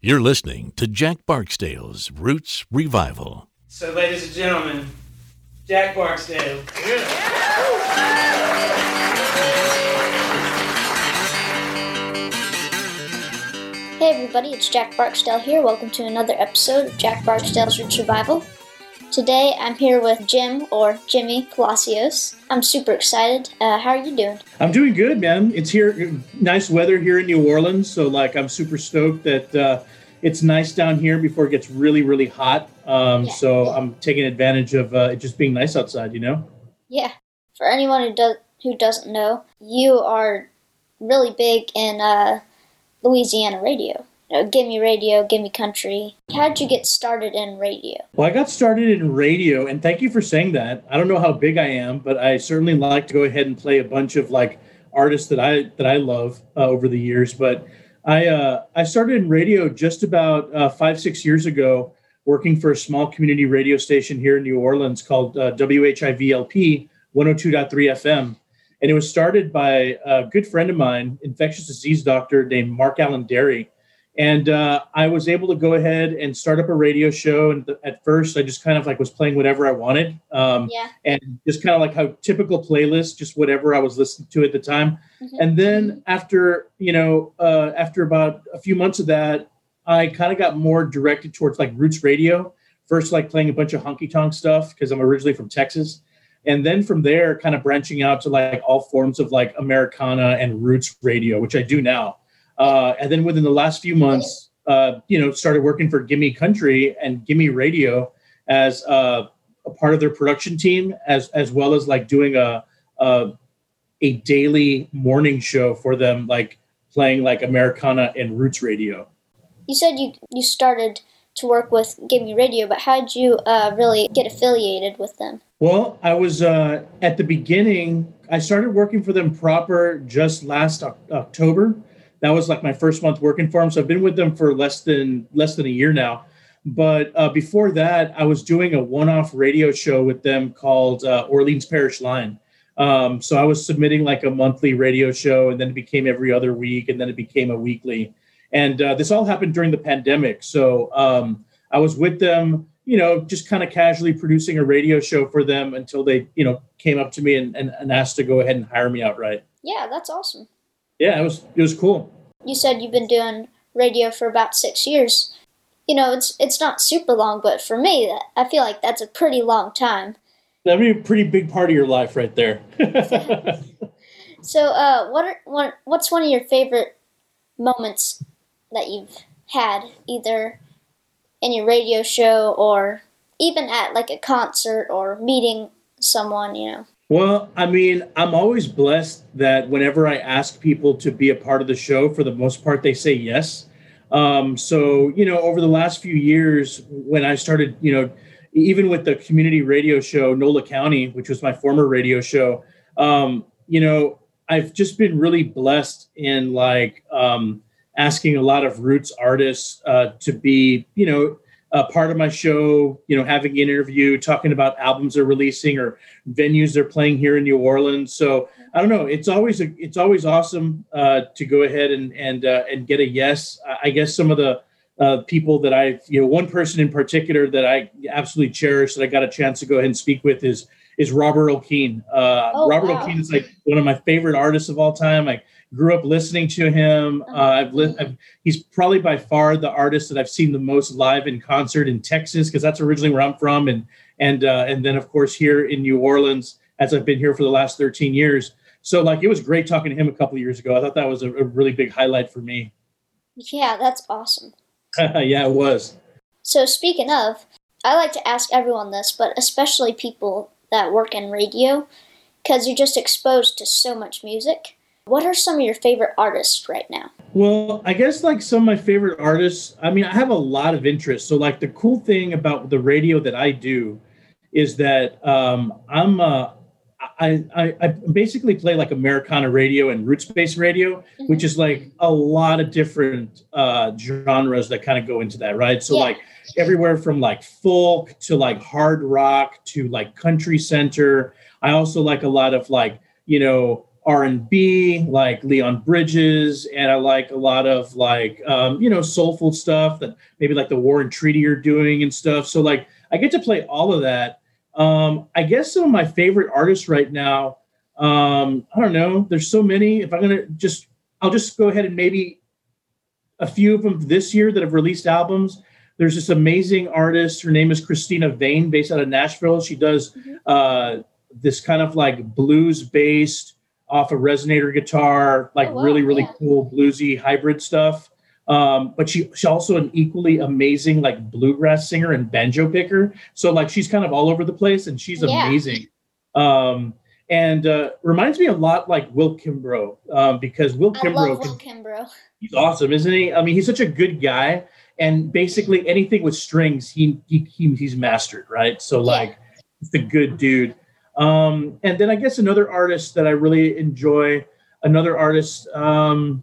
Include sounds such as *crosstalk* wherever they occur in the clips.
You're listening to Jack Barksdale's Roots Revival. So, ladies and gentlemen, Jack Barksdale. Hey everybody, it's Jack Barksdale here. Welcome to another episode of Jack Barksdale's Roots Revival. Today I'm here with Jim or Jimmy Palacios. I'm super excited. Uh, how are you doing? I'm doing good, man. It's here, nice weather here in New Orleans. So, like, I'm super stoked that uh, it's nice down here before it gets really, really hot. Um, Yeah. So, I'm taking advantage of uh, it just being nice outside, you know? Yeah. For anyone who does who doesn't know, you are really big in uh, Louisiana radio. You know, gimme radio, gimme country. How did you get started in radio? Well, I got started in radio, and thank you for saying that. I don't know how big I am, but I certainly like to go ahead and play a bunch of like artists that I that I love uh, over the years. But I uh, I started in radio just about uh, five six years ago, working for a small community radio station here in New Orleans called uh, WHIVLP 102.3 FM. And it was started by a good friend of mine, infectious disease doctor named Mark Alain Dery and uh, I was able to go ahead and start up a radio show. And th- at first, I just kind of like was playing whatever I wanted, um, Yeah. and just kind of like how typical playlist, just whatever I was listening to at the time. Mhm. And then after you know, uh, after about a few months of that, I kind of got more directed towards like roots radio. First, like playing a bunch of honky tonk stuff because I'm originally from Texas. And then from there, kind of branching out to like all forms of like Americana and roots radio, which I do now. Uh, and then within the last few months, uh, you know, started working for Gimme Country and Gimme Radio as uh, a part of their production team, as as well as like doing a a, a daily morning show for them, like playing like Americana and roots radio. You said you you started to work with Gimme Radio, but how did you uh, really get affiliated with them? Well, I was uh, at the beginning. I started working for them proper just last Oc- October. That was like my first month working for them. So I've been with them for less than less than a year now. But uh, before that, I was doing a one-off radio show with them called uh, Orleans Parish Line. Um, so I was submitting like a monthly radio show, and then it became every other week, and then it became a weekly. And uh, this all happened during the pandemic. So um, I was with them, you know, just kind of casually producing a radio show for them until they, you know, came up to me and, and, and asked to go ahead and hire me outright. Yeah, that's awesome. Yeah, it was it was cool. You said you've been doing radio for about six years. You know, it's it's not super long, but for me, I feel like that's a pretty long time. That'd be a pretty big part of your life right there. *laughs* So, uh, what are one, what's one of your favorite moments that you've had, either in your radio show or even at like a concert or meeting someone? You know. Well, I mean, I'm always blessed that whenever I ask people to be a part of the show, for the most part, they say yes. Um, so, you know, over the last few years, when I started, you know, even with the community radio show, NOLA County, which was my former radio show, um, you know, I've just been really blessed in like um, asking a lot of roots artists uh, to be, you know, a part of my show, you know, having an interview, talking about albums they're releasing or venues they're playing here in New Orleans. So I don't know. It's always a, it's always awesome uh, to go ahead and and uh, and get a yes. I- guess some of the uh, people that I, you know, one person in particular that I absolutely cherish that I got a chance to go ahead and speak with is is Robert Earl Keen. Uh, Oh, Robert wow. Earl Keen is like one of my favorite artists of all time. I grew up listening to him. Uh, I've, li- I've he's probably by far the artist that I've seen the most live in concert in Texas because that's originally where I'm from, and and uh, and then of course here in New Orleans as I've been here for the last 13 years. So like it was great talking to him a couple of years ago. I thought that was a, a really big highlight for me. Yeah, that's awesome. *laughs* yeah, it was. So speaking of, I like to ask everyone this, but especially people that work in radio, because you're just exposed to so much music. What are some of your favorite artists right now? Well, I guess like some of my favorite artists, I mean, I have a lot of interest. So like the cool thing about the radio that I do is that um, I'm uh, I, I I basically play like Americana radio and roots based radio, which is like a lot of different uh, genres that kind of go into that, right? So Yeah. like everywhere from like folk to like hard rock to like country center. I also like a lot of like you know r&b like leon bridges and i like a lot of like um, you know soulful stuff that maybe like the war and treaty are doing and stuff. So like i get to play all of that. Um, i guess some of my favorite artists right now um, i don't know there's so many. If i'm gonna just i'll just go ahead and maybe a few of them this year that have released albums. There's this amazing artist her name is christina vane based out of nashville. She does uh, this kind of like blues based off a resonator guitar, like Oh, wow, really, really yeah. cool bluesy hybrid stuff. Um, but she she's also an equally amazing like bluegrass singer and banjo picker. So like she's kind of all over the place and she's Yeah. amazing. Um, and uh, reminds me a lot like Will Kimbrough um, because Will I Kimbrough Will Kimbrough. he's awesome, isn't he? I mean, he's such a good guy, and basically anything with strings, he, he, he he's mastered, right? So Yeah. like, he's a good dude. Um, and then I guess another artist that I really enjoy, another artist. Um,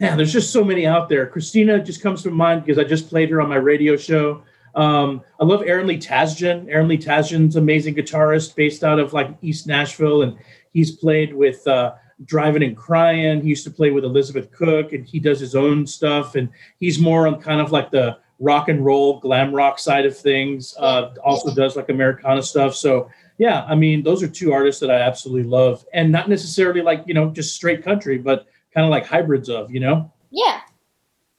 yeah, there's just so many out there. Christina just comes to mind because I just played her on my radio show. Um, I love Aaron Lee Tasjan. Aaron Lee Tasjan's amazing guitarist based out of like East Nashville, and he's played with uh, Drivin N Cryin. He used to play with Elizabeth Cook, and he does his own stuff. And he's more on kind of like the rock and roll, glam rock side of things. Uh, also does like Americana stuff. So yeah, I mean, those are two artists that I absolutely love, and not necessarily like you know just straight country, but kind of like hybrids of you know. Yeah,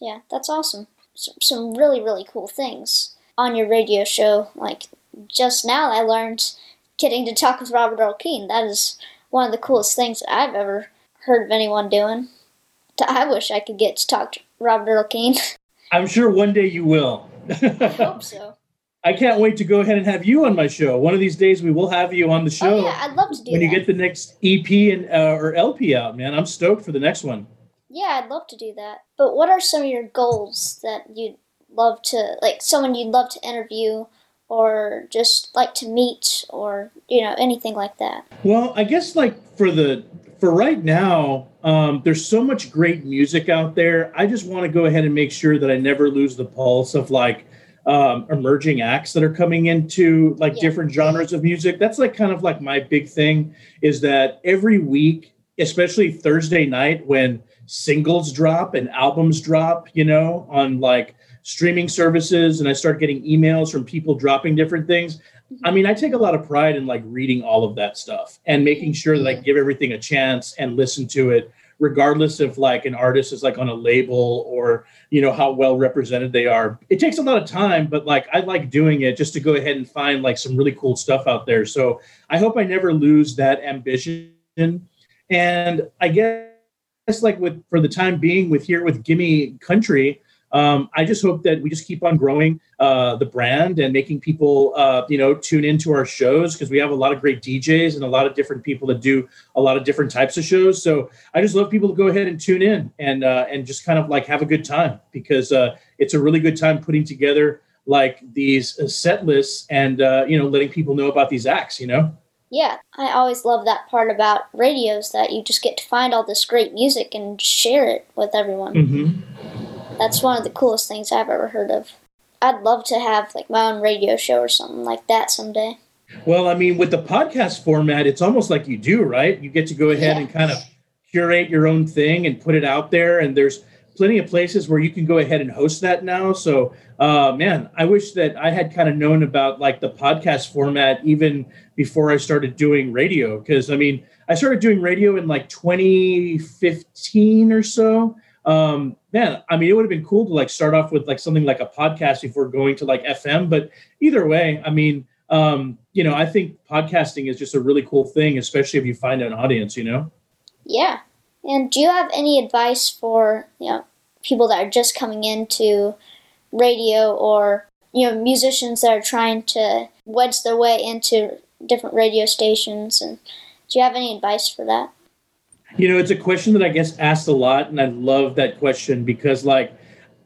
yeah, that's awesome. Some, some really, really cool things on your radio show. Like just now, I learned getting to talk with Robert Earl Keen. That is one of the coolest things that I've ever heard of anyone doing. I wish I could get to talk to Robert Earl Keen. *laughs* I'm sure one day you will. I hope *laughs* so. I can't wait to go ahead and have you on my show. One of these days, we will have you on the show Oh yeah, I'd love to do when that. you get the next EP and uh, or LP out, man. I'm stoked for the next one. Yeah, I'd love to do that. But what are some of your goals that you'd love to like someone you'd love to interview or just like to meet or you know anything like that? Well, I guess like for the for right now, um, there's so much great music out there. I just want to go ahead and make sure that I never lose the pulse of like um, emerging acts that are coming into like Yeah. different genres of music. That's like kind of like my big thing is that every week, especially Thursday night when singles drop and albums drop, you know, on like streaming services, and I start getting emails from people dropping different things. I mean, I take a lot of pride in like reading all of that stuff and making mm-hmm. sure that I give everything a chance and listen to it, regardless if like an artist is like on a label or you know how well represented they are. It takes a lot of time, but like I like doing it just to go ahead and find like some really cool stuff out there. So I hope I never lose that ambition. And I guess like with for the time being with here with Gimme Country, um, I just hope that we just keep on growing uh, the brand and making people, uh, you know, tune into our shows because we have a lot of great DJs and a lot of different people that do a lot of different types of shows. So I just love people to go ahead and tune in and uh, and just kind of like have a good time because uh, it's a really good time putting together like these uh, set lists and uh, you know letting people know about these acts. You know. Yeah, I always love that part about radios that you just get to find all this great music and share it with everyone. Mm-hmm. That's one of the coolest things I've ever heard of. I'd love to have like my own radio show or something like that someday. Well, I mean, with the podcast format, it's almost like you do, right? You get to go ahead Yeah. and kind of curate your own thing and put it out there. And there's plenty of places where you can go ahead and host that now. So, uh, man, I wish that I had kind of known about like the podcast format even before I started doing radio. Because I mean, I started doing radio in like 2015 or so. Um, man, I mean, it would have been cool to like start off with like something like a podcast before going to like FM. But either way, I mean, um, you know, I think podcasting is just a really cool thing, especially if you find an audience, you know? Yeah. And do you have any advice for, you know, people that are just coming into radio or, you know, musicians that are trying to wedge their way into different radio stations and do you have any advice for that? You know, it's a question that I guess asked a lot, and I love that question because, like,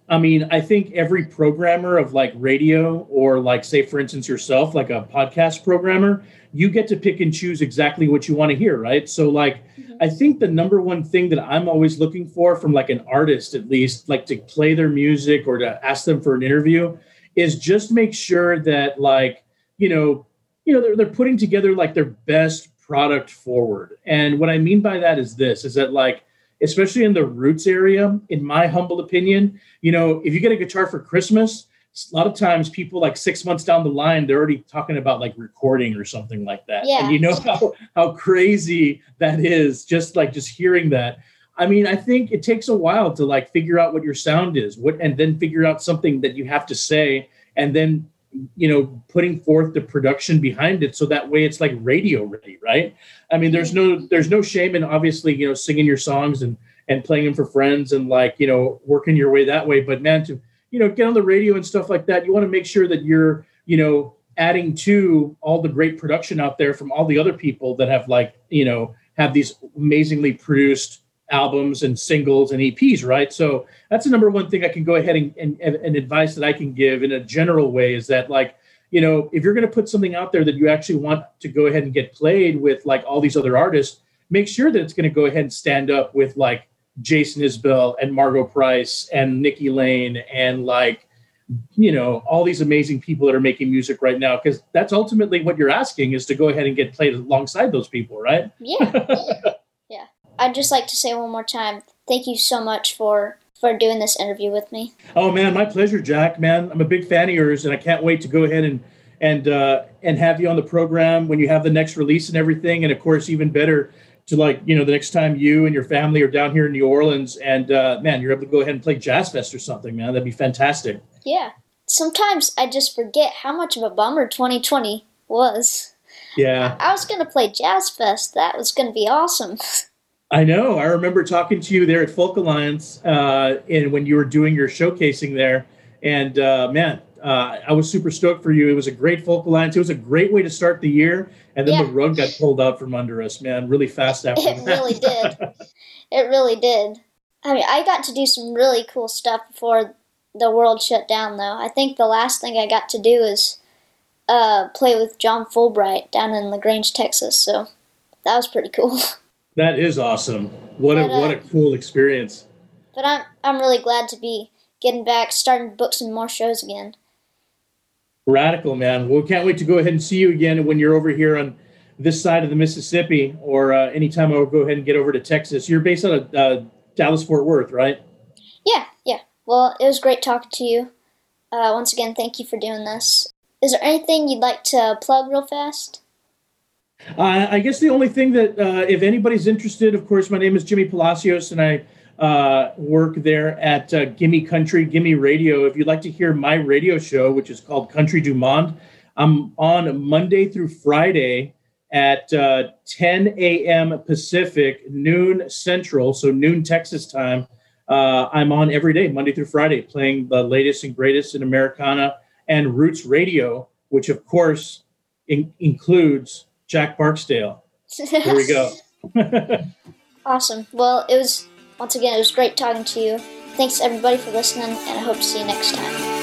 I mean, I think every programmer of like radio or like, say, for instance, yourself, like a podcast programmer, you get to pick and choose exactly what you want to hear, right? So, like, mm-hmm. I think the number one thing that I'm always looking for from like an artist, at least, like to play their music or to ask them for an interview, is just make sure that, like, you know, you know, they're, they're putting together like their best product forward. And what I mean by that is this is that like especially in the roots area, in my humble opinion, you know, if you get a guitar for Christmas, a lot of times people like six months down the line, they're already talking about like recording or something like that. Yeah. And you know how how crazy that is, just like just hearing that. I mean, I think it takes a while to like figure out what your sound is, what and then figure out something that you have to say, and then you know putting forth the production behind it so that way it's like radio ready right? I mean there's no there's no shame in obviously you know singing your songs and and playing them for friends and like you know working your way that way. But man to you know get on the radio and stuff like that you want to make sure that you're you know adding to all the great production out there from all the other people that have like you know have these amazingly produced albums and singles and EPs, right? So that's the number one thing I can go ahead and, and, and advice that I can give in a general way is that like, you know, if you're going to put something out there that you actually want to go ahead and get played with like all these other artists, make sure that it's going to go ahead and stand up with like Jason Isbell and Margo Price and Nikki Lane and like, you know, all these amazing people that are making music right now. Cause that's ultimately what you're asking is to go ahead and get played alongside those people, right? Yeah. *laughs* I'd just like to say one more time, thank you so much for for doing this interview with me. Oh man, my pleasure, Jack. Man, I'm a big fan of yours, and I can't wait to go ahead and and uh, and have you on the program when you have the next release and everything. And of course, even better to like you know the next time you and your family are down here in New Orleans, and uh, man, you're able to go ahead and play Jazz Fest or something, man. That'd be fantastic. Yeah. Sometimes I just forget how much of a bummer 2020 was. Yeah. I was gonna play Jazz Fest. That was gonna be awesome. *laughs* I know. I remember talking to you there at Folk Alliance, uh, and when you were doing your showcasing there, and uh, man, uh, I was super stoked for you. It was a great Folk Alliance. It was a great way to start the year, and then Yeah. the rug got pulled out from under us, man, really fast after It that. really did. It really did. I mean, I got to do some really cool stuff before the world shut down, though. I think the last thing I got to do is uh, play with John Fullbright down in LaGrange, Texas. So that was pretty cool. *laughs* That is awesome. What a But, uh, what a cool experience. But I'm I'm really glad to be getting back, starting books and more shows again. Radical, man. Well, can't wait to go ahead and see you again when you're over here on this side of the Mississippi, or uh, anytime I'll go ahead and get over to Texas. You're based out of uh, Dallas Fort Worth, right? Yeah, yeah. Well, it was great talking to you. Uh, once again, thank you for doing this. Is there anything you'd like to plug real fast? Uh, I guess the only thing that, uh, if anybody's interested, of course, my name is Jimmy Palacios, and I uh, work there at uh, Gimme Country, Gimme Radio. If you'd like to hear my radio show, which is called Country Du Monde, I'm on Monday through Friday at uh, 10 a.m. Pacific, noon Central, so noon Texas time. Uh, I'm on every day, Monday through Friday, playing the latest and greatest in Americana and Roots Radio, which of course in- includes Jack Barksdale. Here we go. *laughs* *laughs* Awesome. Well, it was once again it was great talking to you. Thanks everybody for listening, and I hope to see you next time.